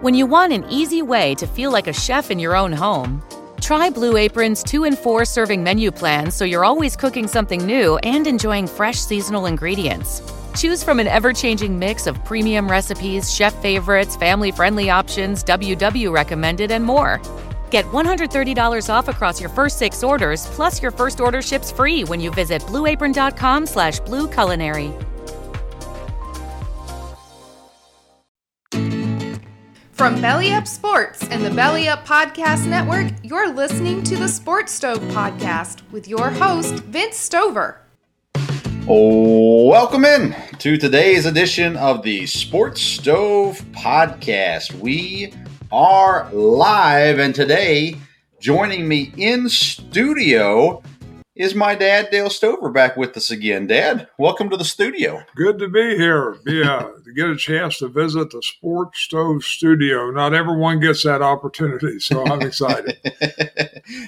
When you want an easy way to feel like a chef in your own home, try Blue Apron's 2 and 4 serving menu plans so you're always cooking something new and enjoying fresh seasonal ingredients. Choose from an ever changing mix of premium recipes, chef favorites, family friendly options, WW recommended, and more. Get $130 off across your first six orders, plus your first order ships free when you visit blueapron.com slash blueculinary. From Belly Up Sports and the Belly Up Podcast Network, you're listening to the Sports Stove Podcast with your host, Vince Stover. Welcome in to today's edition of the Sports Stove Podcast. We are live, and today, joining me in studio is my dad, Dale Stover, back with us again. Dad, welcome to the studio. Good to be here. Yeah, to get a chance to visit the Sports Stove Studio. Not everyone gets that opportunity, so I'm excited.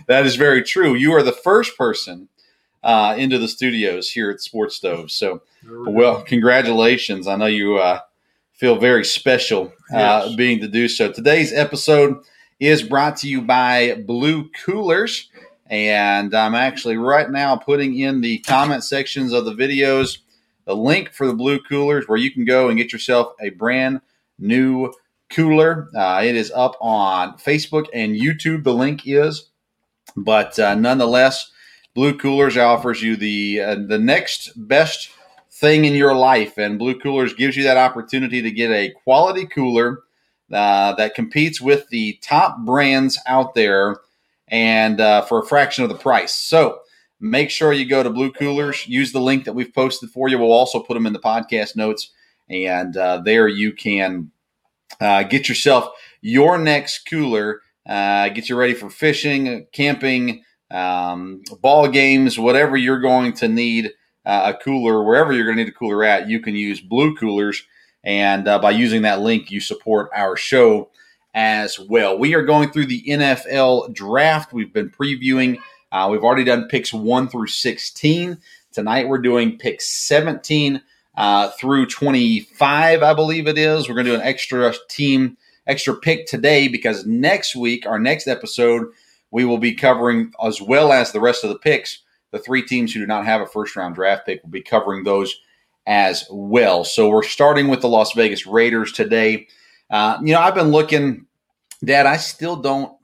that is very true. You are the first person uh, into the studios here at Sports Stove. So, we well, congratulations. I know you uh, feel very special uh, yes. being to do so. Today's episode is brought to you by Blue Coolers. And I'm actually right now putting in the comment sections of the videos the link for the blue coolers where you can go and get yourself a brand new cooler. Uh, it is up on Facebook and YouTube. The link is, but uh, nonetheless, Blue Coolers offers you the uh, the next best thing in your life, and Blue Coolers gives you that opportunity to get a quality cooler uh, that competes with the top brands out there and uh, for a fraction of the price. So make sure you go to Blue Coolers, use the link that we've posted for you. We'll also put them in the podcast notes, and uh, there you can uh, get yourself your next cooler. Uh, get you ready for fishing, camping, um, ball games, whatever you're going to need uh, a cooler, wherever you're going to need a cooler at, you can use Blue Coolers. And uh, by using that link, you support our show as well. We are going through the NFL draft. We've been previewing. Uh, we've already done picks 1 through 16. Tonight we're doing picks 17 uh, through 25, I believe it is. We're going to do an extra team, extra pick today because next week, our next episode, we will be covering, as well as the rest of the picks, the three teams who do not have a first round draft pick. We'll be covering those as well. So we're starting with the Las Vegas Raiders today. Uh, you know, I've been looking, Dad. I still don't.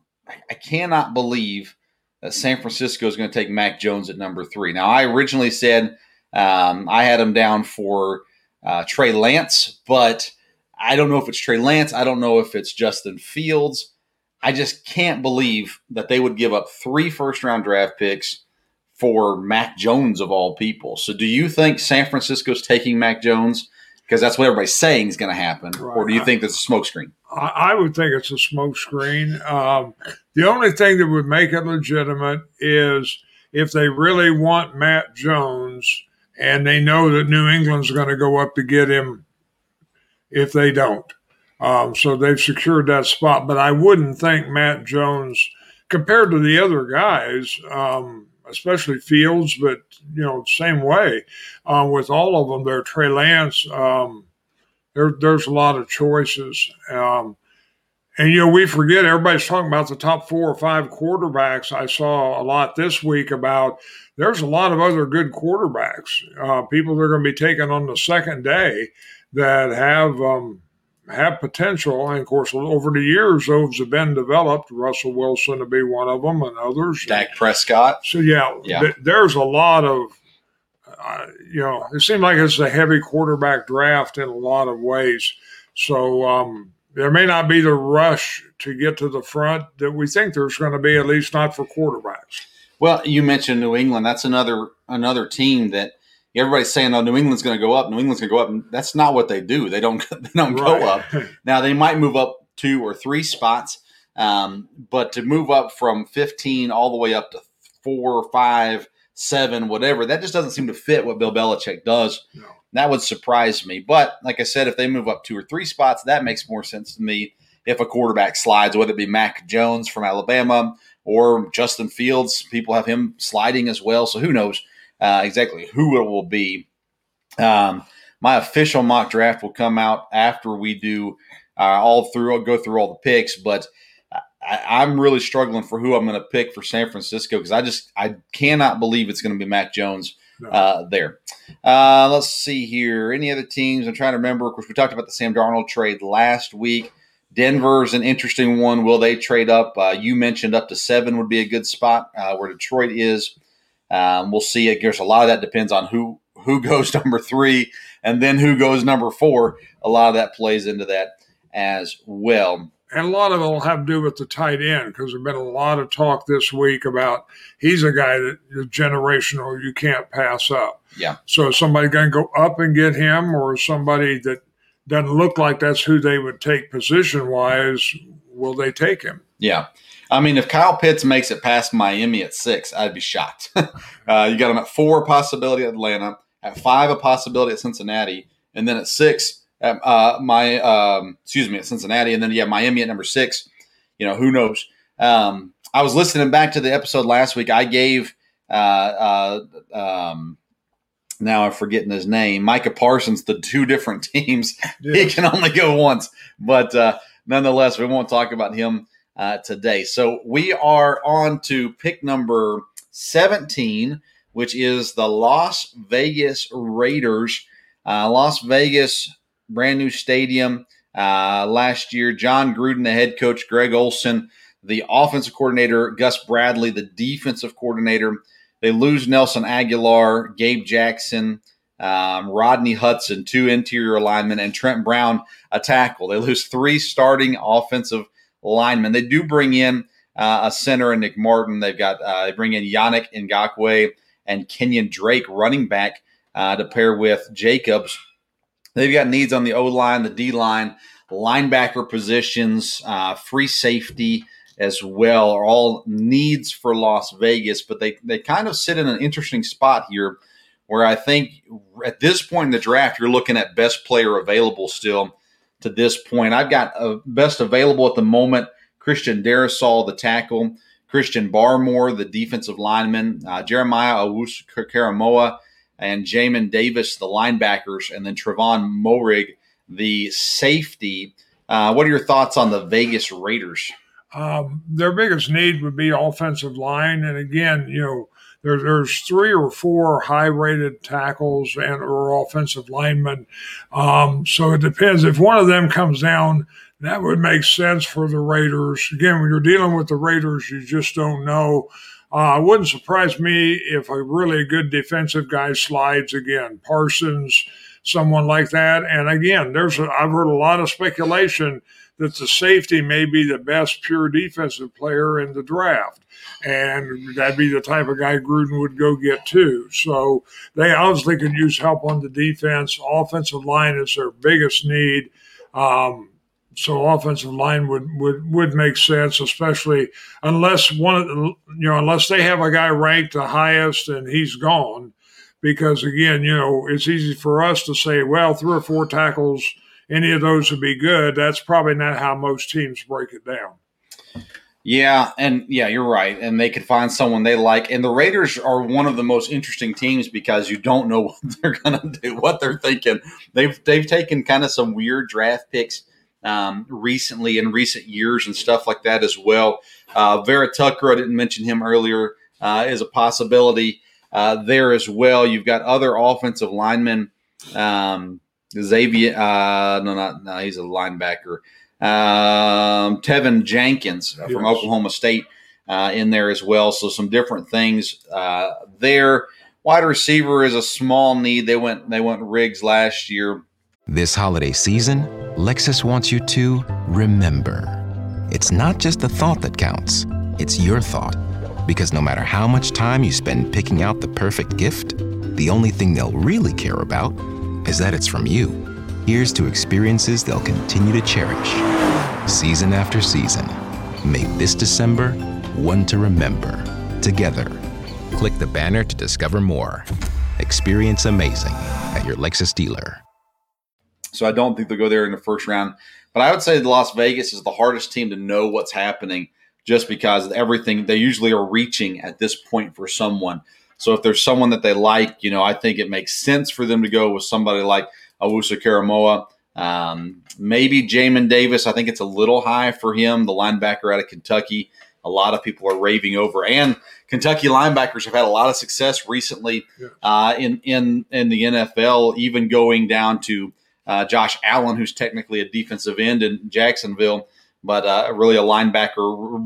I cannot believe that San Francisco is going to take Mac Jones at number three. Now, I originally said um, I had him down for uh, Trey Lance, but I don't know if it's Trey Lance. I don't know if it's Justin Fields. I just can't believe that they would give up three first round draft picks for Mac Jones of all people. So, do you think San Francisco's taking Mac Jones? Because that's what everybody's saying is going to happen, right. or do you think that's a smokescreen? I, I would think it's a smokescreen. Um, the only thing that would make it legitimate is if they really want Matt Jones and they know that New England's going to go up to get him if they don't. Um, so they've secured that spot. But I wouldn't think Matt Jones, compared to the other guys, um, especially Fields, but you know, same way uh, with all of them. There, Trey Lance. Um, there, there's a lot of choices, um, and you know, we forget everybody's talking about the top four or five quarterbacks. I saw a lot this week about there's a lot of other good quarterbacks. Uh, people that are going to be taken on the second day that have um, have potential. And of course, over the years, those have been developed. Russell Wilson to be one of them, and others. Dak Prescott. So yeah, Yeah. th- there's a lot of, uh, you know, it seems like it's a heavy quarterback draft in a lot of ways. So um, there may not be the rush to get to the front that we think there's going to be, at least not for quarterbacks. Well, you mentioned New England. That's another another team that everybody's saying, "Oh, New England's going to go up. New England's going to go up." And that's not what they do. They don't. They don't Right. go up. Now they might move up two or three spots, um, but to move up from 15 all the way up to four, five, seven, whatever, that just doesn't seem to fit what Bill Belichick does. No. That would surprise me. But like I said, if they move up two or three spots, that makes more sense to me. If a quarterback slides, whether it be Mac Jones from Alabama or Justin Fields, people have him sliding as well. So who knows uh, exactly who it will be. Um, my official mock draft will come out after we do uh, all through I'll go through all the picks, but I, I'm really struggling for who I'm going to pick for San Francisco because I just I cannot believe it's going to be Mac Jones uh, there. Uh, let's see here. Any other teams? I'm trying to remember. Of course, we talked about the Sam Darnold trade last week. Denver's an interesting one. Will they trade up? Uh, you mentioned up to seven would be a good spot uh, where Detroit is. Um, we'll see. It. There's a lot of that depends on who who goes number three and then who goes number four. A lot of that plays into that as well. And a lot of it will have to do with the tight end because there's been a lot of talk this week about he's a guy that is generational, you can't pass up. Yeah. So is somebody going to go up and get him, or somebody that doesn't look like that's who they would take position wise, will they take him? Yeah. I mean, if Kyle Pitts makes it past Miami at six, I'd be shocked. uh, you got him at four, possibility at Atlanta, at five, a possibility at Cincinnati, and then at six, at uh, my um, excuse me, at Cincinnati, and then yeah, Miami at number six. You know, who knows? Um, I was listening back to the episode last week. I gave uh, uh, um, now I'm forgetting his name, Micah Parsons, the two different teams. He can only go once, but uh, nonetheless, we won't talk about him uh, today. So we are on to pick number 17, which is the Las Vegas Raiders. Uh, Las Vegas, brand new stadium. Uh, last year, Jon Gruden, the head coach, Greg Olson, the offensive coordinator, Gus Bradley, the defensive coordinator. They lose Nelson Agholor, Gabe Jackson, um, Rodney Hudson, two interior linemen, and Trent Brown, a tackle. They lose three starting offensive linemen. They do bring in uh, a center and Nick Martin. They've got uh, they bring in Yannick Ngakoue and Kenyon Drake, running back, uh, to pair with Jacobs. They've got needs on the O line, the D line, linebacker positions, uh, free safety as well are all needs for Las Vegas, but they, they kind of sit in an interesting spot here where I think at this point in the draft, you're looking at best player available still to this point. I've got uh, best available at the moment Christian Darrisaw, the tackle, Christian Barmore, the defensive lineman, uh, Jeremiah Owusu Koramoah, and Jamin Davis, the linebackers, and then Trevon Moehrig, the safety. Uh, what are your thoughts on the Vegas Raiders? Um, their biggest need would be offensive line, and again, you know, there, there's three or four high-rated tackles and or offensive linemen. Um, so it depends. If one of them comes down, that would make sense for the Raiders. Again, when you're dealing with the Raiders, you just don't know. Uh, wouldn't surprise me if a really good defensive guy slides again. Parsons, someone like that. And again, there's a, I've heard a lot of speculation that the safety may be the best pure defensive player in the draft. And that'd be the type of guy Gruden would go get too. So they obviously could use help on the defense. Offensive line is their biggest need. Um, so offensive line would, would, would make sense, especially unless one you know, unless they have a guy ranked the highest and he's gone. Because again, you know, it's easy for us to say, well, three or four tackles, any of those would be good. That's probably not how most teams break it down. Yeah, and yeah, you're right. And they could find someone they like. And the Raiders are one of the most interesting teams because you don't know what they're going to do, what they're thinking. They've they've taken kind of some weird draft picks um, recently in recent years and stuff like that as well. Uh, Vera Tucker, I didn't mention him earlier, uh, is a possibility uh, there as well. You've got other offensive linemen. Um, Xavier, uh, no, not no, he's a linebacker. Um, Teven Jenkins from yes. Oklahoma State uh, in there as well. So some different things uh, there. Wide receiver is a small need. They went they went Ruggs last year. This holiday season, Lexus wants you to remember. It's not just the thought that counts; it's your thought. Because no matter how much time you spend picking out the perfect gift, the only thing they'll really care about is that it's from you. Here's to experiences they'll continue to cherish. Season after season. Make this December one to remember. Together. Click the banner to discover more. Experience amazing at your Lexus dealer. So I don't think they'll go there in the first round. But I would say Las Vegas is the hardest team to know what's happening just because everything they usually are reaching at this point for someone. So if there's someone that they like, you know, I think it makes sense for them to go with somebody like Owusu-Koramoah. Um, maybe Jamin Davis. I think it's a little high for him, the linebacker out of Kentucky. A lot of people are raving over, and Kentucky linebackers have had a lot of success recently uh, in in in the NFL, even going down to uh, Josh Allen, who's technically a defensive end in Jacksonville, but uh, really a linebacker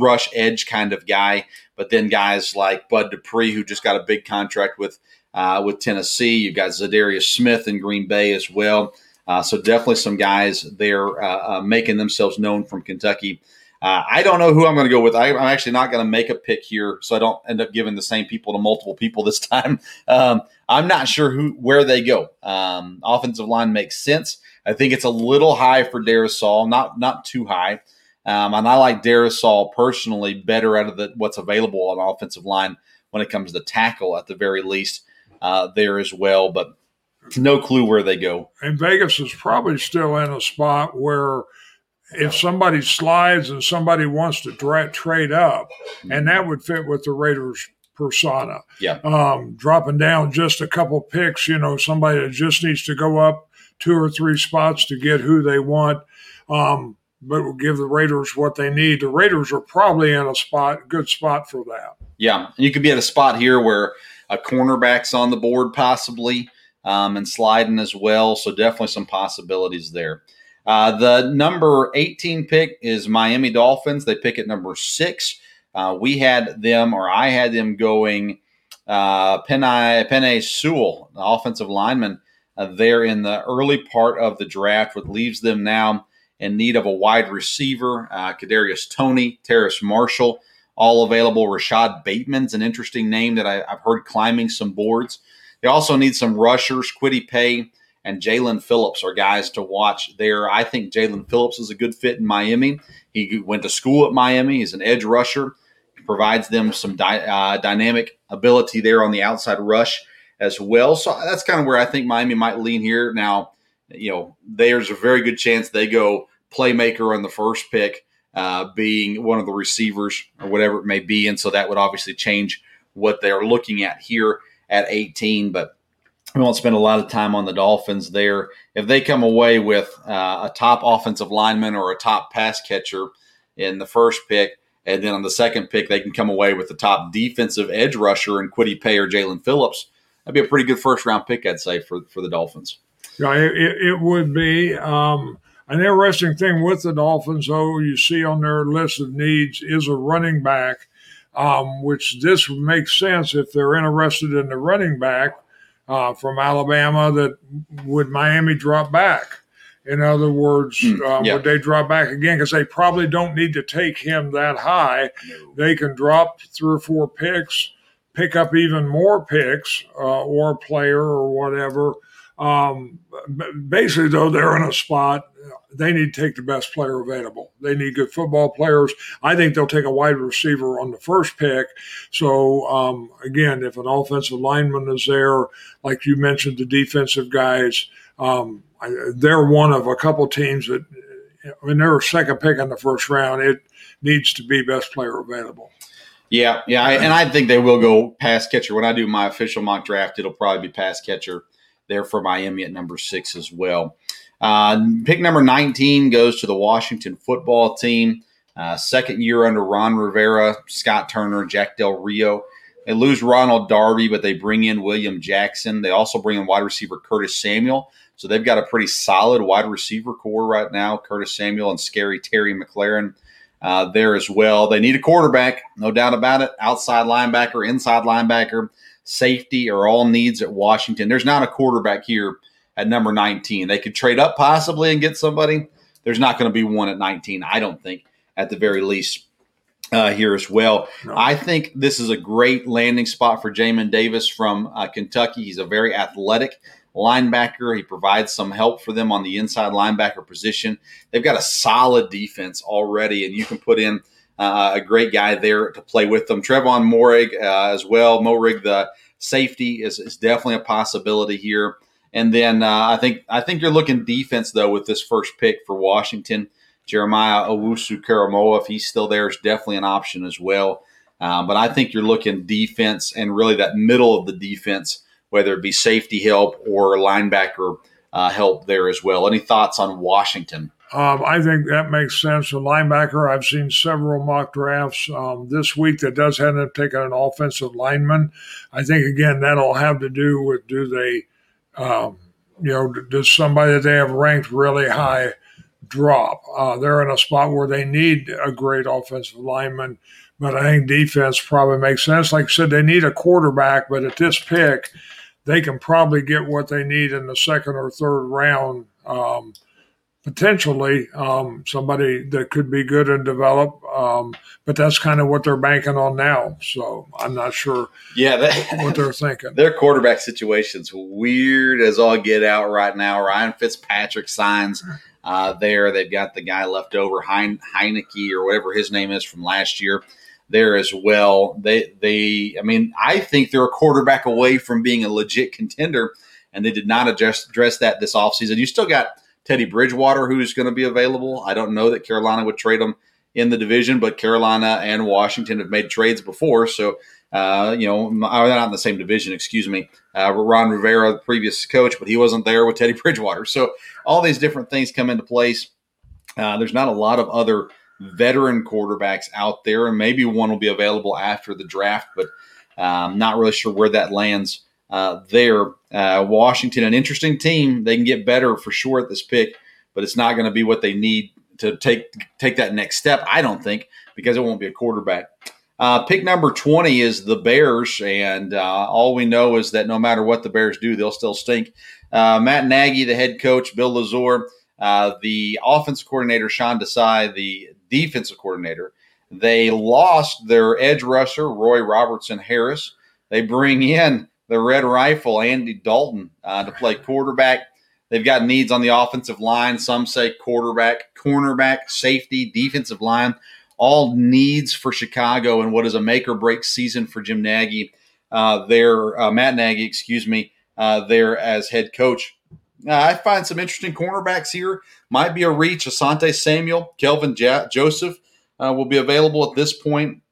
rush edge kind of guy. But then guys like Bud Dupree, who just got a big contract with uh, with Tennessee. You've got Za'Darius Smith in Green Bay as well. Uh, so definitely some guys there uh, uh making themselves known from Kentucky. Uh, I don't know who I'm going to go with. I, am actually not going to make a pick here, so I don't end up giving the same people to multiple people this time. Um, I'm not sure who where they go. Um, offensive line makes sense. I think it's a little high for Darrisaw, not not too high. Um, and I like Darrisaw personally better out of the, what's available on offensive line when it comes to tackle at the very least uh, there as well. But no clue where they go. And Vegas is probably still in a spot where if somebody slides and somebody wants to dra- trade up, and that would fit with the Raiders persona. Yeah. Um, dropping down just a couple picks, you know, somebody that just needs to go up two or three spots to get who they want. Um, but will give the Raiders what they need. The Raiders are probably in a spot, good spot for that. Yeah, you could be at a spot here where a cornerback's on the board, possibly, um, and sliding as well. So definitely some possibilities there. Uh, the number 18 pick is Miami Dolphins. They pick at number six. Uh, we had them, or I had them going uh, Penei Sewell, the offensive lineman, uh, there in the early part of the draft, which leaves them now in need of a wide receiver. Uh, Kadarius Toney, Terrace Marshall, all available. Rashad Bateman's an interesting name that I, have heard climbing some boards. They also need some rushers. Kwity Paye and Jaelan Phillips are guys to watch there. I think Jaelan Phillips is a good fit in Miami. He went to school at Miami. He's an edge rusher. He provides them some uh, dynamic ability there on the outside rush as well. So that's kind of where I think Miami might lean here. Now, you know, there's a very good chance they go playmaker on the first pick, uh, being one of the receivers or whatever it may be. And so that would obviously change what they're looking at here at 18. But we won't spend a lot of time on the Dolphins there. If they come away with uh, a top offensive lineman or a top pass catcher in the first pick, and then on the second pick, they can come away with the top defensive edge rusher and Kwity Paye or Jaelan Phillips. That'd be a pretty good first round pick, I'd say, for, for the Dolphins. Yeah, it, it would be. Um, an interesting thing with the Dolphins, though, you see on their list of needs is a running back, um, which this makes sense if they're interested in the running back uh, from Alabama. That would Miami drop back? In other words, mm, yeah. would they drop back again? Because they probably don't need to take him that high. No. They can drop three or four picks, pick up even more picks uh, or a player or whatever. Um, basically, though, they're in a spot they need to take the best player available. They need good football players. I think they'll take a wide receiver on the first pick. So um, again, if an offensive lineman is there, like you mentioned, the defensive guys, um, they're one of a couple teams that when they're second pick in the first round, it needs to be best player available. Yeah, yeah, and I think they will go pass catcher. When I do my official mock draft, it'll probably be pass catcher there for Miami at number six as well. Uh, pick number 19 goes to the Washington football team. Uh, second year under Ron Rivera, Scott Turner, Jack Del Rio. They lose Ronald Darby, but they bring in William Jackson. They also bring in wide receiver Curtis Samuel. So they've got a pretty solid wide receiver core right now. Curtis Samuel and scary Terry McLaurin uh, there as well. They need a quarterback, no doubt about it. Outside linebacker, inside linebacker, safety are all needs at Washington. There's not a quarterback here at number 19. They could trade up possibly and get somebody. There's not going to be one at 19, I don't think, at the very least. Uh, here as well. No. I think this is a great landing spot for Jamin Davis from uh, Kentucky. He's a very athletic linebacker. He provides some help for them on the inside linebacker position. They've got a solid defense already, and you can put in uh, a great guy there to play with them. Trevon Moehrig uh, as well. Moehrig, the safety, is, is definitely a possibility here. And then uh, I think I think you're looking defense though with this first pick for Washington. Jeremiah Owusu Koramoah, if he's still there, is definitely an option as well. Uh, but I think you're looking defense and really that middle of the defense whether it be safety help or linebacker uh, help there as well. Any thoughts on Washington? Um, I think that makes sense. A linebacker, I've seen several mock drafts um, this week that does end up taking an offensive lineman. I think, again, that'll have to do with do they, um, you know, does somebody that they have ranked really high drop? Uh, they're in a spot where they need a great offensive lineman, but I think defense probably makes sense. Like I said, they need a quarterback, but at this pick, they can probably get what they need in the second or third round. Um, potentially um, somebody that could be good and develop. Um, but that's kind of what they're banking on now. So I'm not sure. Yeah, that, what they're thinking. Their quarterback situation's weird as all get out right now. Ryan Fitzpatrick signs uh, there. They've got the guy left over, hein- Heinicke or whatever his name is from last year there as well. They they I mean, I think they're a quarterback away from being a legit contender, and they did not address address that this offseason. You still got Teddy Bridgewater who's going to be available. I don't know that Carolina would trade him in the division, but Carolina and Washington have made trades before, so uh, you know, they're not in the same division, excuse me. Uh, Ron Rivera, the previous coach, but he wasn't there with Teddy Bridgewater. So all these different things come into place. Uh, there's not a lot of other veteran quarterbacks out there, and maybe one will be available after the draft, but I'm um, not really sure where that lands uh, there. Uh, Washington, an interesting team. They can get better for sure at this pick, but it's not going to be what they need to take take that next step. I don't think because it won't be a quarterback. Uh, pick number 20 is the Bears, and uh, all we know is that no matter what the Bears do, they'll still stink. Uh, Matt Nagy, the head coach, Bill Lazor, uh, the offensive coordinator, Sean Desai, the defensive coordinator. They lost their edge rusher, Roy Robertson Harris. They bring in the Red Rifle, Andy Dalton, uh, to play quarterback. They've got needs on the offensive line. Some say quarterback, cornerback, safety, defensive line. All needs for Chicago and what is a make or break season for Jim Nagy. Uh, there, uh, Matt Nagy, excuse me, uh, there as head coach. Uh, I find some interesting cornerbacks here. Might be a reach. Asante Samuel, Kelvin Joseph uh, will be available at this point.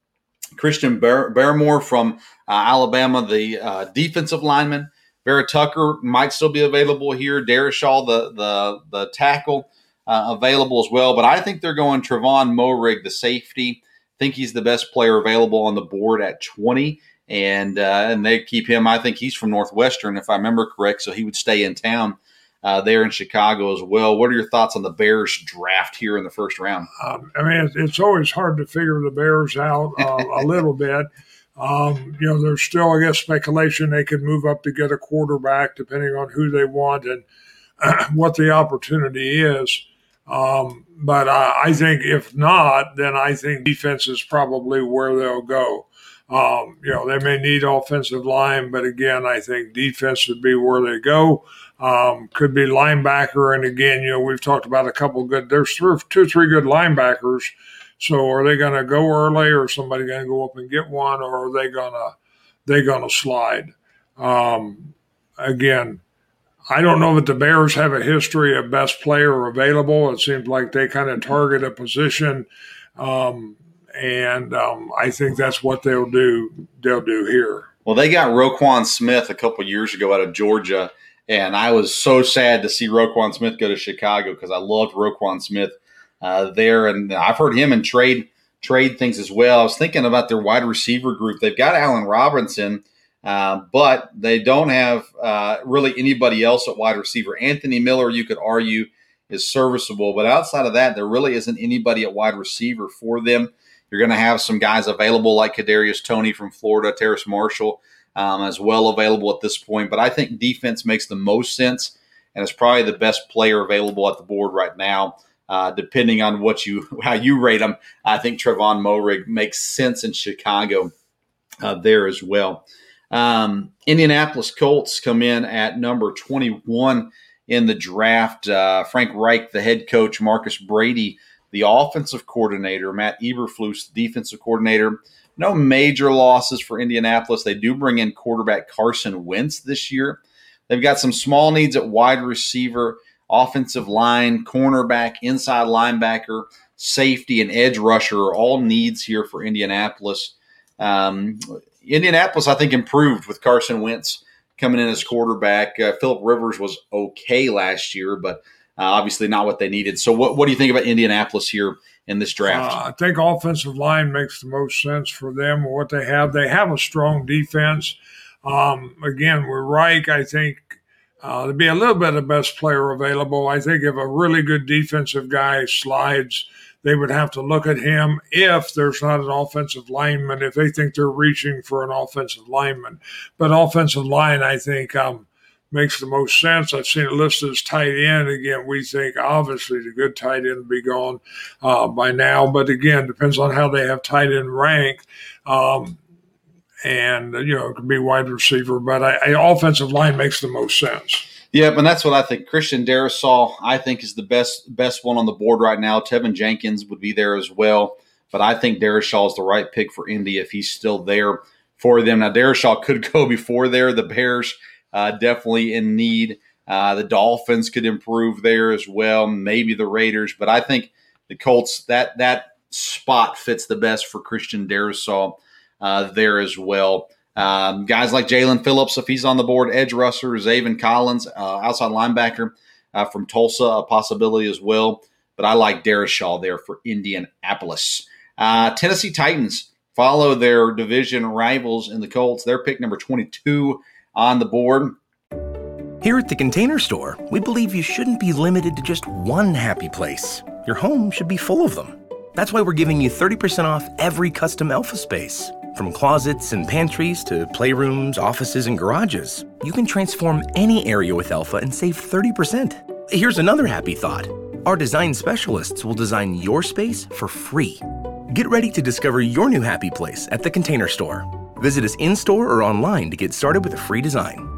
Christian Bar- Barmore from Alabama, the uh, defensive lineman. Vera Tucker might still be available here. Darrisaw, the the the tackle, uh, available as well. But I think they're going Trevon Moehrig, the safety. think he's the best player available on the board at 20 and uh, and they keep him. I think he's from Northwestern, if I remember correct, so he would stay in town uh, there in Chicago as well. What are your thoughts on the Bears draft here in the first round? Um, I mean, it's always hard to figure the Bears out uh, a little bit. Um, you know, there's still, I guess, speculation they could move up to get a quarterback depending on who they want and what the opportunity is. Um, but I think if not, then I think defense is probably where they'll go. Um, you know, they may need offensive line, but again, I think defense would be where they go. Um, could be linebacker, and again, you know, we've talked about a couple good. There's three, two, three good linebackers. So, are they going to go early, or somebody going to go up and get one, or are they going to they going to slide? Um, again, I don't know that the Bears have a history of best player available. It seems like they kind of target a position. Um, and um, I think that's what they'll do. They'll do here. Well, they got Roquan Smith a couple years ago out of Georgia, and I was so sad to see Roquan Smith go to Chicago because I loved Roquan Smith uh, there, and I've heard him in trade trade things as well. I was thinking about their wide receiver group. They've got Allen Robinson, uh, but they don't have uh, really anybody else at wide receiver. Anthony Miller, you could argue, is serviceable, but outside of that, there really isn't anybody at wide receiver for them. You're going to have some guys available like Kadarius Toney from Florida, Terrace Marshall um, as well available at this point. But I think defense makes the most sense and is probably the best player available at the board right now. Uh, depending on what you how you rate them, I think Trevon Moehrig makes sense in Chicago uh, there as well. Um, Indianapolis Colts come in at number 21 in the draft. Uh, Frank Reich, the head coach, Marcus Brady, the offensive coordinator, Matt Eberflus, defensive coordinator. No major losses for Indianapolis. They do bring in quarterback Carson Wentz this year. They've got some small needs at wide receiver, offensive line, cornerback, inside linebacker, safety, and edge rusher are all needs here for Indianapolis. Um, Indianapolis, I think, improved with Carson Wentz coming in as quarterback. Uh, Philip Rivers was okay last year, but uh, obviously not what they needed. So, what, what do you think about Indianapolis here in this draft? Uh, I think offensive line makes the most sense for them. What they have, they have a strong defense. Um, again, with Reich, I think uh, to be a little bit of the best player available. I think if a really good defensive guy slides, they would have to look at him if there's not an offensive lineman, if they think they're reaching for an offensive lineman. But offensive line, I think, um, makes the most sense. I've seen it listed as tight end. Again, we think obviously the good tight end will be gone uh, by now, but again, depends on how they have tight end ranked. Um, and you know, it could be wide receiver, but I, I, offensive line makes the most sense. Yep, and that's what I think. Christian Darrisaw, I think, is the best best one on the board right now. Teven Jenkins would be there as well, but I think Darrisaw is the right pick for Indy if he's still there for them. Now, Darrisaw could go before there. The Bears uh, definitely in need. Uh, the Dolphins could improve there as well, maybe the Raiders, but I think the Colts that that spot fits the best for Christian Darrisaw uh, there as well. Um, guys like Jaelan Phillips, if he's on the board, edge rusher, Zaven Collins, uh, outside linebacker uh, from Tulsa, a possibility as well. But I like Darrisaw there for Indianapolis. Uh, Tennessee Titans follow their division rivals in the Colts. They're pick number 22 on the board. Here at the Container Store, we believe you shouldn't be limited to just one happy place. Your home should be full of them. That's why we're giving you 30% off every custom Elfa space. From closets and pantries to playrooms, offices, and garages, you can transform any area with Elfa and save 30%. Here's another happy thought our design specialists will design your space for free. Get ready to discover your new happy place at the Container Store. Visit us in store or online to get started with a free design.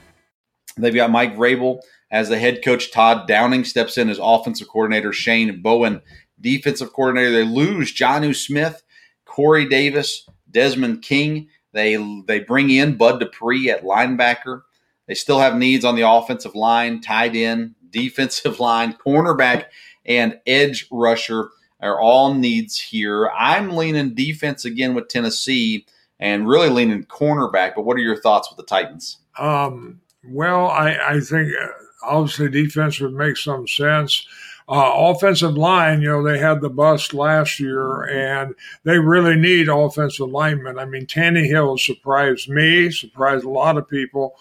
They've got Mike Vrabel as the head coach. Todd Downing steps in as offensive coordinator. Shane Bowen, defensive coordinator. They lose Jonnu Smith, Corey Davis, Desmond King. They they bring in Bud Dupree at linebacker. They still have needs on the offensive line, tight end, defensive line, cornerback, and edge rusher are all needs here. I'm leaning defense again with Tennessee and really leaning cornerback. But what are your thoughts with the Titans? Um, well, I, I think uh, obviously defense would make some sense. Uh, offensive line, you know, they had the bust last year, and they really need offensive linemen. I mean, Tannehill surprised me, surprised a lot of people,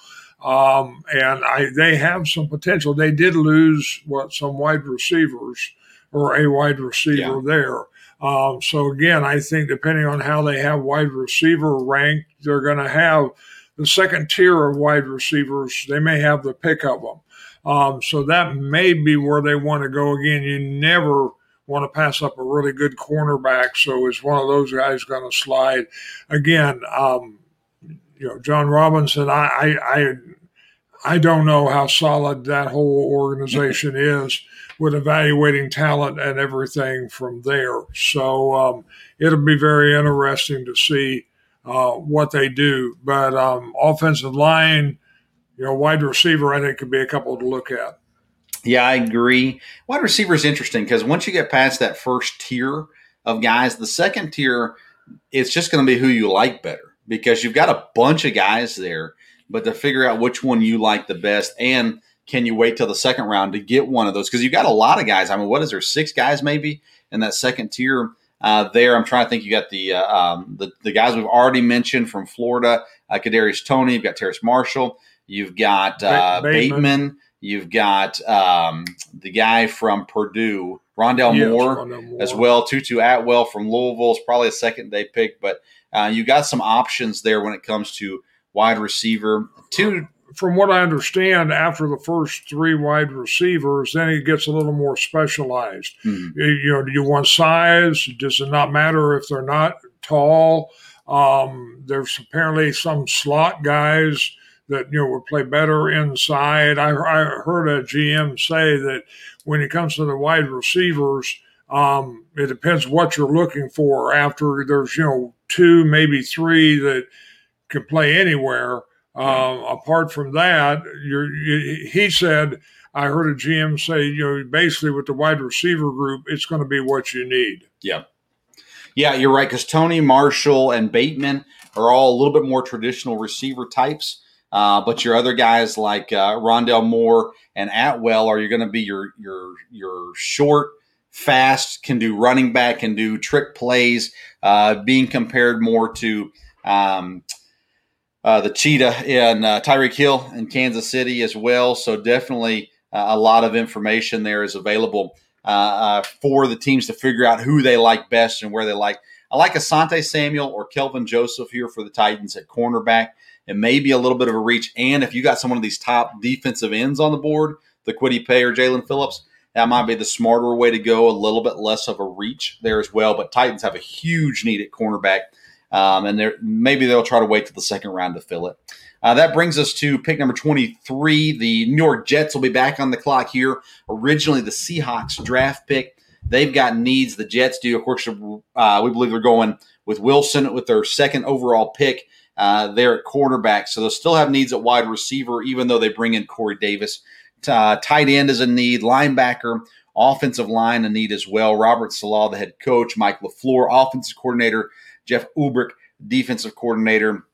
um, and I they have some potential. They did lose what some wide receivers or a wide receiver yeah. there. Um, so again, I think depending on how they have wide receiver ranked, they're going to have the second tier of wide receivers, they may have the pick of them. Um, so that may be where they want to go again. You never want to pass up a really good cornerback. So is one of those guys going to slide again? Um, you know, Jon Robinson. I, I, I I don't know how solid that whole organization is, with evaluating talent and everything from there. So um, it'll be very interesting to see uh, what they do. But um, offensive line, you know, wide receiver, I think could be a couple to look at. Yeah, I agree. Wide receiver is interesting because once you get past that first tier of guys, the second tier, it's just going to be who you like better because you've got a bunch of guys there, but to figure out which one you like the best and can you wait till the second round to get one of those? Because you've got a lot of guys. I mean, what is there? Six guys maybe in that second tier uh, there. I'm trying to think. You got the, uh, um, the the guys we've already mentioned from Florida, uh, Kadarius Toney. You've got Terrace Marshall. You've got uh, Bateman. Bateman. You've got um, the guy from Purdue, Rondell, Moore, Rondale Moore, as well. Tutu Atwell from Louisville is probably a second day pick, but uh, you got some options there when it comes to wide receiver. Two from what I understand, after the first three wide receivers, then it gets a little more specialized. Mm-hmm. You know, do you want size? Does it not matter if they're not tall? Um, there's apparently some slot guys that you know would play better inside. I, I heard a GM say that when it comes to the wide receivers, um, it depends what you're looking for. After there's you know two, maybe three that can play anywhere. Uh, apart from that, you, he said, I heard a GM say, you know, basically with the wide receiver group, it's going to be what you need. Yeah. Yeah, you're right. Because Toney, Marshall, and Bateman are all a little bit more traditional receiver types. Uh, but your other guys like uh, Rondale Moore and Atwell are you going to be your your your short, fast, can do running back, can do trick plays, uh, being compared more to um, uh, the cheetah in uh, Tyreek Hill in Kansas City as well. So definitely uh, a lot of information there is available uh, uh, for the teams to figure out who they like best and where they like. I like Asante Samuel or Kelvin Joseph here for the Titans at cornerback. It may be a little bit of a reach. And if you got some of these top defensive ends on the board, the Kwity Paye or Jaelan Phillips, that might be the smarter way to go. A little bit less of a reach there as well. But Titans have a huge need at cornerback um, and maybe they'll try to wait to the second round to fill it. Uh, that brings us to pick number 23. The New York Jets will be back on the clock here. Originally, the Seahawks draft pick. They've got needs. The Jets do. Of course, uh, we believe they're going with Wilson with their second overall pick uh, there at quarterback. So they'll still have needs at wide receiver, even though they bring in Corey Davis. Uh, tight end is a need. Linebacker, offensive line a need as well. Robert Saleh, the head coach. Mike LaFleur, offensive coordinator. Jeff Ulbrich, defensive coordinator.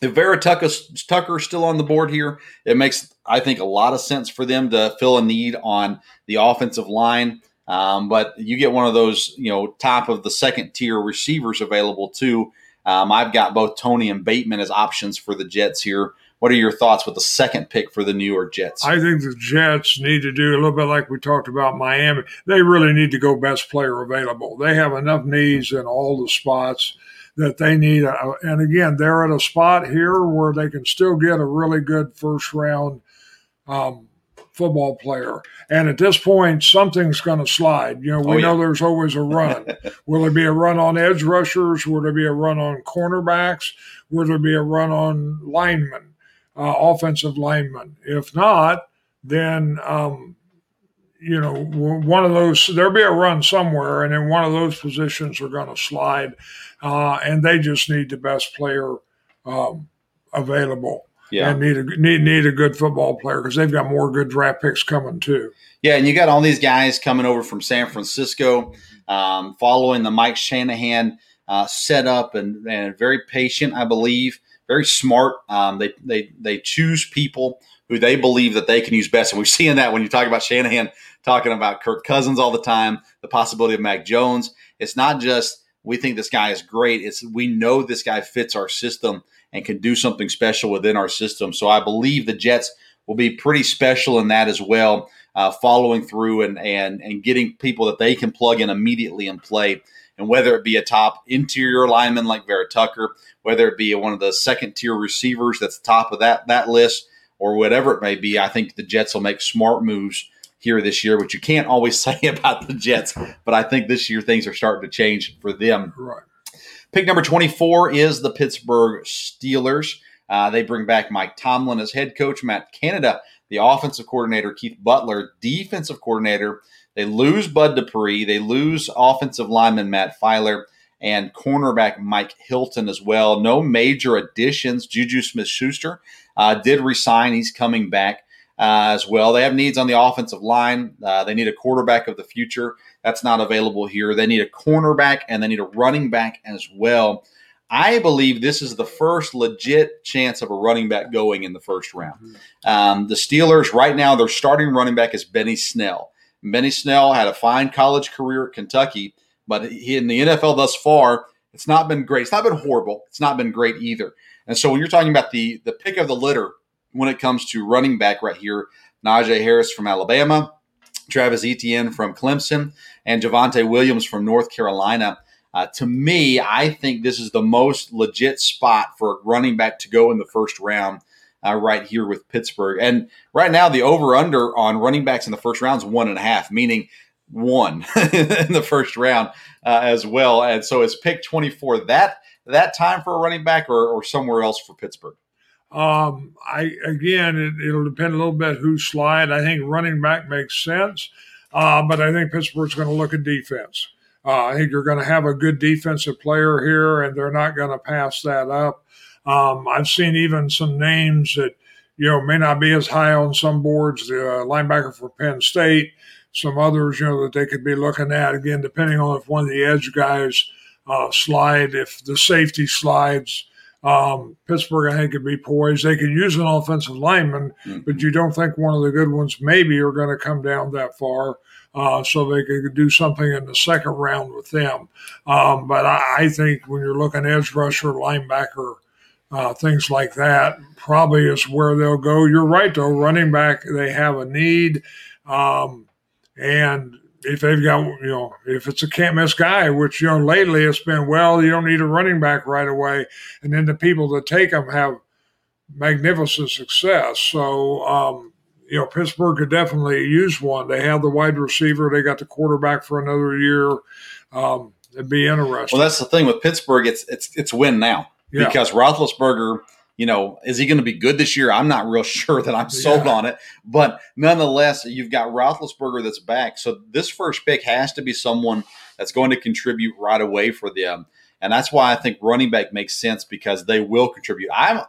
If Vera Tucker, is still on the board here, it makes, I think, a lot of sense for them to fill a need on the offensive line. Um, but you get one of those, you know, top of the second tier receivers available too. Um, I've got both Toney and Bateman as options for the Jets here. What are your thoughts with the second pick for the New York Jets? I think the Jets need to do a little bit like we talked about Miami. They really need to go best player available. They have enough needs in all the spots that they need. A, and again, they're at a spot here where they can still get a really good first round um, football player. And at this point, something's going to slide. You know, we oh, yeah. know there's always a run. Will there be a run on edge rushers? Will there be a run on cornerbacks? Will there be a run on linemen, uh, offensive linemen? If not, then um, you know, one of those, there'll be a run somewhere, and then one of those positions are going to slide, uh, and they just need the best player um, available. Yeah. And need a need need a good football player because they've got more good draft picks coming too. Yeah, and you got all these guys coming over from San Francisco, um, following the Mike Shanahan uh, setup, and and very patient, I believe, very smart. Um, they they they choose people who they believe that they can use best. And we're seeing that when you talk about Shanahan talking about Kirk Cousins all the time, the possibility of Mac Jones. It's not just we think this guy is great. It's we know this guy fits our system and can do something special within our system. So I believe the Jets will be pretty special in that as well, uh, following through and and and getting people that they can plug in immediately and play. And whether it be a top interior lineman like Vera Tucker, whether it be one of the second tier receivers that's top of that that list, or whatever it may be, I think the Jets will make smart moves here this year, which you can't always say about the Jets. But I think this year things are starting to change for them. Right. Pick number 24 is the Pittsburgh Steelers. Uh, they bring back Mike Tomlin as head coach, Matt Canada, the offensive coordinator, Keith Butler, defensive coordinator, They lose Bud Dupree. They lose offensive lineman Matt Feiler and cornerback Mike Hilton as well. No major additions. Juju Smith Schuster uh, did resign. He's coming back uh, as well. They have needs on the offensive line. Uh, they need a quarterback of the future. That's not available here. They need a cornerback and they need a running back as well. I believe this is the first legit chance of a running back going in the first round. Mm-hmm. Um, the Steelers, right now, their starting running back is Benny Snell. Benny Snell had a fine college career at Kentucky, but he, in the NFL thus far, it's not been great. It's not been horrible. It's not been great either. And so when you're talking about the the pick of the litter when it comes to running back right here, Najee Harris from Alabama, Travis Etienne from Clemson, and Javonte Williams from North Carolina. Uh, to me, I think this is the most legit spot for a running back to go in the first round. Uh, right here with Pittsburgh. And right now, the over under on running backs in the first round is one and a half, meaning one in the first round uh, as well. And so it's pick 24 that that time for a running back or, or somewhere else for Pittsburgh? Um, I again, it, will depend a little bit who slide. I think running back makes sense, uh, but I think Pittsburgh's going to look at defense. Uh, I think you're going to have a good defensive player here, and they're not going to pass that up. Um, I've seen even some names that you know may not be as high on some boards. The uh, linebacker for Penn State, some others, you know, that they could be looking at again, depending on if one of the edge guys uh, slide, if the safety slides. Um, Pittsburgh, I think, could be poised. They could use an offensive lineman, mm-hmm. but you don't think one of the good ones maybe are going to come down that far. Uh, so they could do something in the second round with them. Um, but I, I, think when you're looking edge rusher, linebacker, uh, things like that, probably is where they'll go. You're right, though. Running back, they have a need. Um, and if they've got, you know, if it's a can't miss guy, which, you know, lately it's been, well, you don't need a running back right away. And then the people that take them have magnificent success. So, um, you know, Pittsburgh could definitely use one. They have the wide receiver, they got the quarterback for another year. Um, it'd be interesting. Well, that's the thing with Pittsburgh. It's it's it's win now yeah. because Roethlisberger – you know, is he going to be good this year? I'm not real sure that I'm sold yeah. on it. But nonetheless, you've got Roethlisberger that's back. So this first pick has to be someone that's going to contribute right away for them. And that's why I think running back makes sense because they will contribute. I'm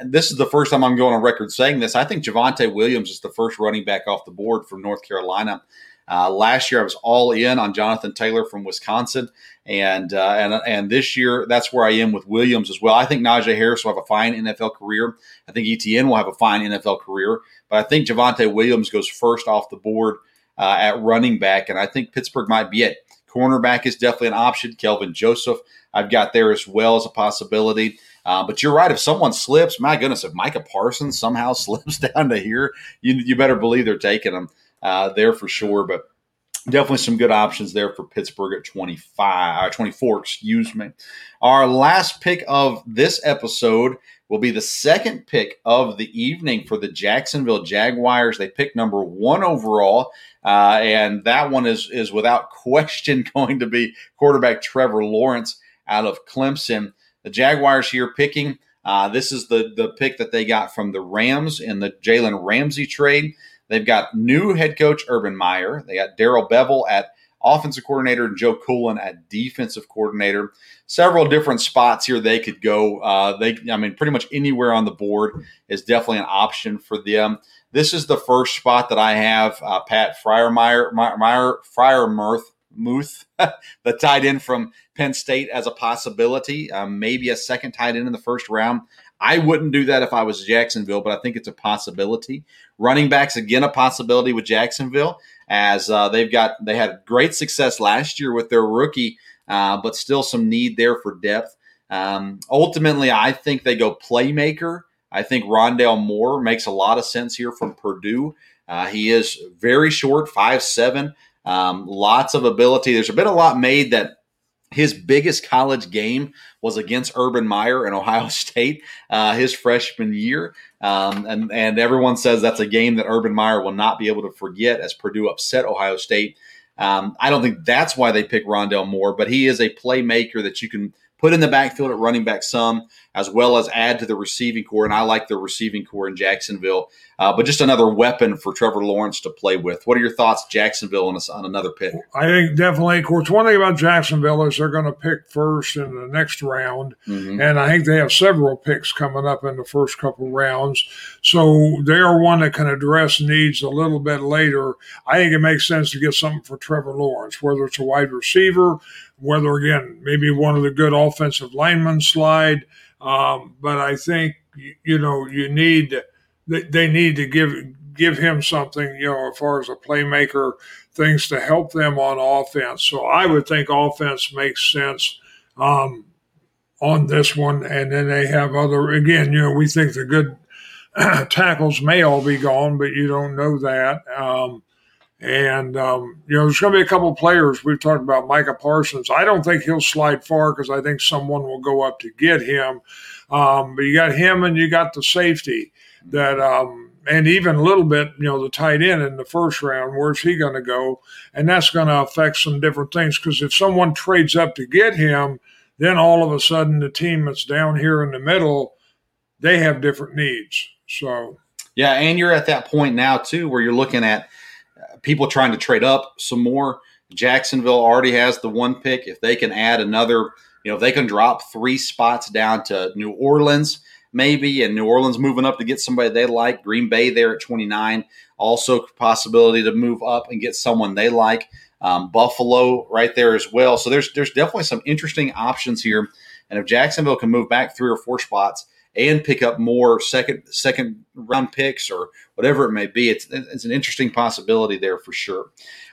this is the first time I'm going on record saying this. I think Javonte Williams is the first running back off the board from North Carolina. Uh, last year, I was all in on Jonathan Taylor from Wisconsin, and uh, and and this year, that's where I am with Williams as well. I think Najee Harris will have a fine NFL career. I think Etienne will have a fine NFL career, but I think Javonte Williams goes first off the board uh, at running back, and I think Pittsburgh might be it. Cornerback is definitely an option. Kelvin Joseph, I've got there as well as a possibility. Uh, but you're right. If someone slips, my goodness, if Micah Parsons somehow slips down to here, you, you better believe they're taking him uh, there for sure. But definitely some good options there for Pittsburgh at 25, uh, 24, excuse me. Our last pick of this episode will be the second pick of the evening for the Jacksonville Jaguars. They pick number one overall, uh, and that one is is without question going to be quarterback Trevor Lawrence out of Clemson. The Jaguars here picking. Uh, this is the the pick that they got from the Rams in the Jalen Ramsey trade. They've got new head coach Urban Meyer. They got Darrell Bevell at offensive coordinator and Joe Cullen at defensive coordinator. Several different spots here they could go. Uh, they, I mean, pretty much anywhere on the board is definitely an option for them. This is the first spot that I have. Uh, Pat Freiermeyer, Meyer, Freiermuth, Muth, the tight end from Penn State as a possibility. Um, maybe a second tight end in the first round. I wouldn't do that if I was Jacksonville, but I think it's a possibility. Running backs again a possibility with Jacksonville as uh, they've got they had great success last year with their rookie, uh, but still some need there for depth. Um, ultimately, I think they go playmaker. I think Rondale Moore makes a lot of sense here from Purdue. Uh, he is very short, five seven, um, lots of ability. There's been a lot made that his biggest college game was against Urban Meyer in Ohio State uh, his freshman year. Um, and, and everyone says that's a game that Urban Meyer will not be able to forget as Purdue upset Ohio State. Um, I don't think that's why they pick Rondale Moore, but he is a playmaker that you can put in the backfield at running back some, as well as add to the receiving corps. And I like the receiving corps in Jacksonville, uh, but just another weapon for Trevor Lawrence to play with. What are your thoughts, Jacksonville, on, a, on another pick? I think definitely. Of course, one thing about Jacksonville is they're going to pick first in the next round, mm-hmm. and I think they have several picks coming up in the first couple rounds. So they are one that can address needs a little bit later. I think it makes sense to get something for Trevor Lawrence, whether it's a wide receiver, whether again maybe one of the good offensive linemen slide. Um, but I think you know you need they need to give give him something you know as far as a playmaker things to help them on offense. So I would think offense makes sense um, on this one, and then they have other again. You know we think the good tackles may all be gone, but you don't know that. Um, and, um, you know, there's going to be a couple players. We've talked about Micah Parsons. I don't think he'll slide far because I think someone will go up to get him. Um, but you got him and you got the safety that, um, and even a little bit, you know, the tight end in the first round. Where's he going to go? And that's going to affect some different things because if someone trades up to get him, then all of a sudden the team that's down here in the middle, they have different needs. So, yeah, and you're at that point now too where you're looking at people trying to trade up some more. Jacksonville already has the one pick. If they can add another, you know, if they can drop three spots down to New Orleans, maybe, and New Orleans moving up to get somebody they like. Green Bay there at 29, also possibility to move up and get someone they like. Um, Buffalo right there as well. So there's there's definitely some interesting options here. And if Jacksonville can move back three or four spots, and pick up more second second round picks or whatever it may be. It's it's an interesting possibility there for sure.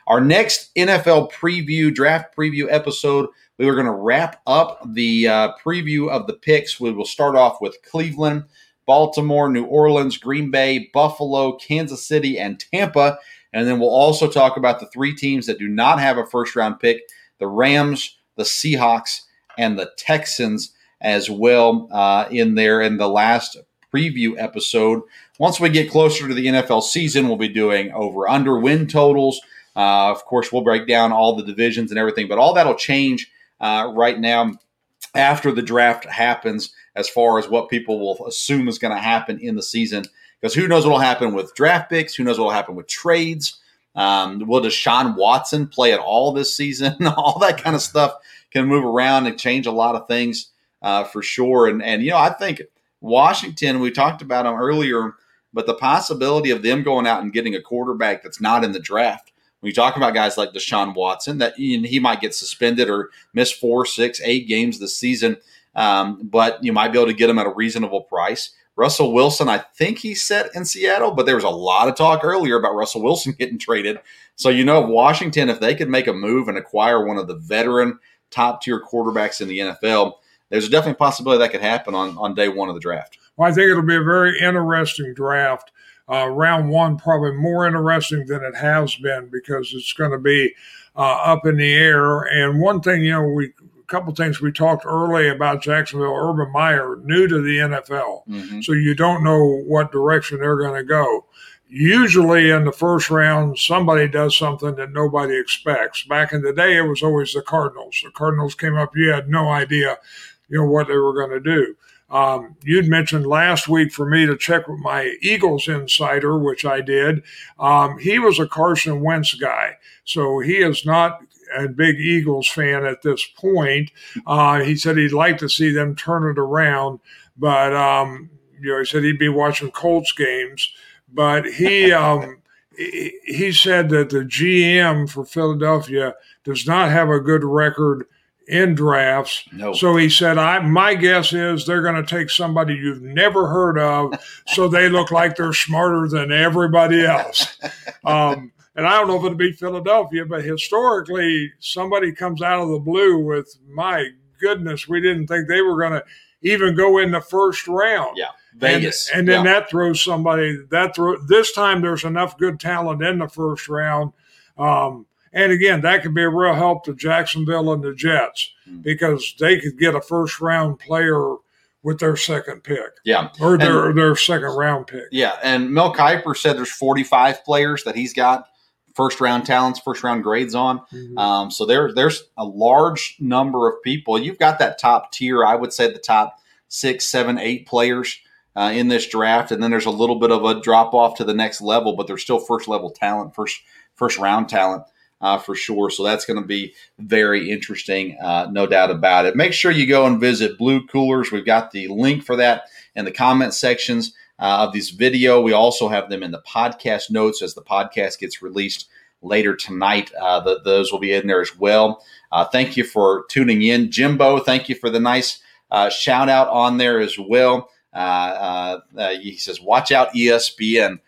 Our next NFL preview draft preview episode, we are going to wrap up the uh, preview of the picks. We will start off with Cleveland, Baltimore, New Orleans, Green Bay, Buffalo, Kansas City, and Tampa. And then we'll also talk about the three teams that do not have a first round pick the Rams, the Seahawks, and the Texans as well uh, in there in the last preview episode. Once we get closer to the NFL season, we'll be doing over under win totals. Uh, of course, we'll break down all the divisions and everything, but all that'll change uh, right now after the draft happens as far as what people will assume is going to happen in the season. Because who knows what will happen with draft picks? Who knows what will happen with trades? Um, will Deshaun Watson play at all this season? all that kind of stuff can move around and change a lot of things uh, for sure. And and you know, I think Washington. We talked about them earlier, but the possibility of them going out and getting a quarterback that's not in the draft. When you talk about guys like Deshaun Watson, that he might get suspended or miss four, six, eight games this season, um, but you might be able to get him at a reasonable price. Russell Wilson, I think he's set in Seattle, but there was a lot of talk earlier about Russell Wilson getting traded. So, you know, Washington, if they could make a move and acquire one of the veteran top tier quarterbacks in the NFL, there's definitely a possibility that could happen on, on day one of the draft. Well, I think it'll be a very interesting draft. Uh, round one probably more interesting than it has been because it's going to be uh, up in the air. And one thing, you know, we a couple things we talked early about Jacksonville, Urban Meyer, new to the NFL, mm-hmm. so you don't know what direction they're going to go. Usually in the first round, somebody does something that nobody expects. Back in the day, it was always the Cardinals. The Cardinals came up, you had no idea you know what they were going to do. Um, you'd mentioned last week for me to check with my Eagles insider, which I did. Um, he was a Carson Wentz guy, so he is not a big Eagles fan at this point. Uh, he said he'd like to see them turn it around, but um, you know, he said he'd be watching Colts games. But he um, he said that the GM for Philadelphia does not have a good record in drafts. No. So he said, I my guess is they're going to take somebody you've never heard of, so they look like they're smarter than everybody else. Um, and I don't know if it'll be Philadelphia, but historically, somebody comes out of the blue with, my goodness, we didn't think they were going to even go in the first round. Yeah. Vegas. And, and then yeah. that throws somebody that throw this time there's enough good talent in the first round. Um, and again, that could be a real help to Jacksonville and the Jets hmm. because they could get a first round player with their second pick. Yeah. Or their, and, their second round pick. Yeah. And Mel Kiper said there's 45 players that he's got first round talents, first round grades on. Mm-hmm. Um, so there, there's a large number of people. You've got that top tier. I would say the top six, seven, eight players uh, in this draft, and then there's a little bit of a drop off to the next level, but there's still first level talent, first first round talent. Uh, for sure. So that's going to be very interesting, uh, no doubt about it. Make sure you go and visit Blue Coolers. We've got the link for that in the comment sections uh, of this video. We also have them in the podcast notes as the podcast gets released later tonight. Uh, the, those will be in there as well. Uh, thank you for tuning in, Jimbo. Thank you for the nice uh, shout out on there as well. He says, "Watch out, ESPN."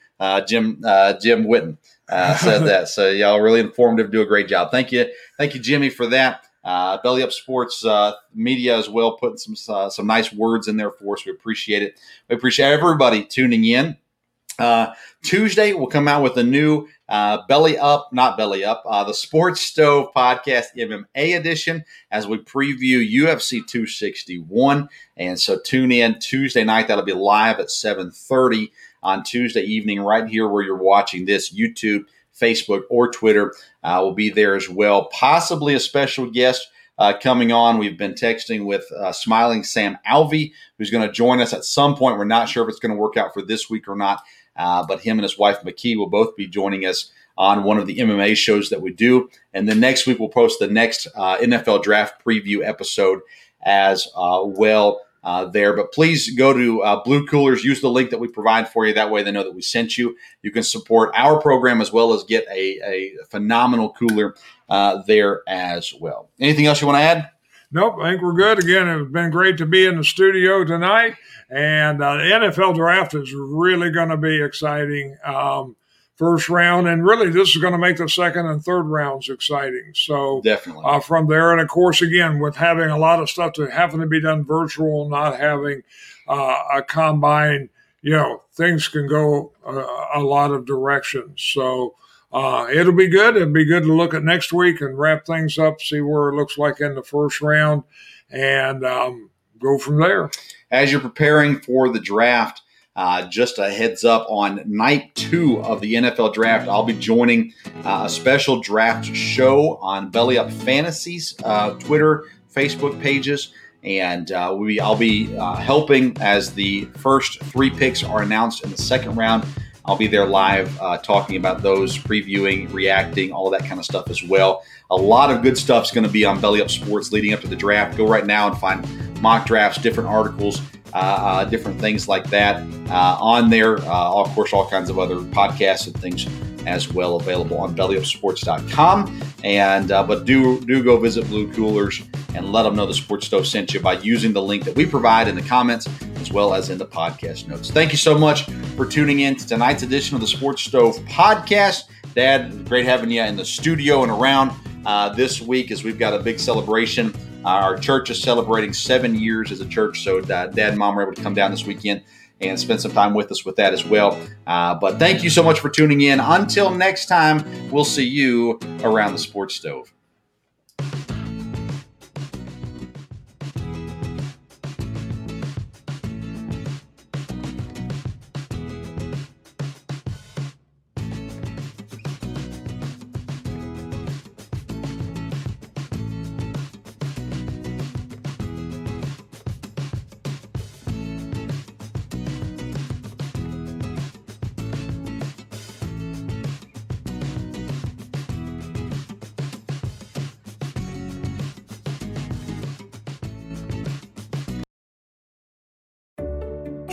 Jim Jim Witten said that. So y'all really informative. Do a great job. Thank you, thank you, Jimmy, for that. Uh, Belly Up Sports uh, Media as well, putting some uh, some nice words in there for us. We appreciate it. We appreciate everybody tuning in. Uh, Tuesday, we'll come out with a new uh, Belly Up, not Belly Up, uh, the Sports Stove Podcast MMA edition as we preview UFC 261. And so tune in Tuesday night. That'll be live at 7:30 on Tuesday evening, right here where you're watching this YouTube Facebook, or Twitter. Uh, will be there as well. Possibly a special guest uh, coming on. We've been texting with uh, Smiling Sam Alvey, who's going to join us at some point. We're not sure if it's going to work out for this week or not, uh, but him and his wife McKee will both be joining us on one of the MMA shows that we do. And then next week, we'll post the next uh, NFL draft preview episode as uh, well uh, there. But please go to uh, Blue Coolers, use the link that we provide for you. That way they know that we sent you. You can support our program as well as get a, a phenomenal cooler uh, there as well. Anything else you want to add? Nope, I think we're good. Again, it's been great to be in the studio tonight. And uh, the NFL draft is really going to be exciting. Um, first round, and really this is going to make the second and third rounds exciting. So definitely uh, from there, and of course, again with having a lot of stuff to having to be done virtual, not having uh, a combine, you know, things can go a, a lot of directions. So. Uh, it'll be good. It'll be good to look at next week and wrap things up, see where it looks like in the first round, and um, go from there. As you're preparing for the draft, uh, just a heads up on night two of the NFL draft, I'll be joining uh, a special draft show on Belly Up Fantasies uh, Twitter, Facebook pages. And uh, we, I'll be uh, helping as the first three picks are announced in the second round. I'll be there live uh, talking about those, previewing, reacting, all that kind of stuff as well. A lot of good stuff is going to be on Belly Up Sports leading up to the draft. Go right now and find mock drafts, different articles uh, uh, different things like that uh, on there. Uh, of course, all kinds of other podcasts and things as well available on bellyupsports.com. And uh, but do do go visit Blue Coolers and let them know the Sports Stove sent you by using the link that we provide in the comments as well as in the podcast notes. Thank you so much for tuning in to tonight's edition of the Sports Stove podcast. Dad, great having you in the studio and around uh, this week as we've got a big celebration our church is celebrating seven years as a church, so Dad and Mom were able to come down this weekend and spend some time with us with that as well. Uh, but thank you so much for tuning in. Until next time, we'll see you around the sports stove.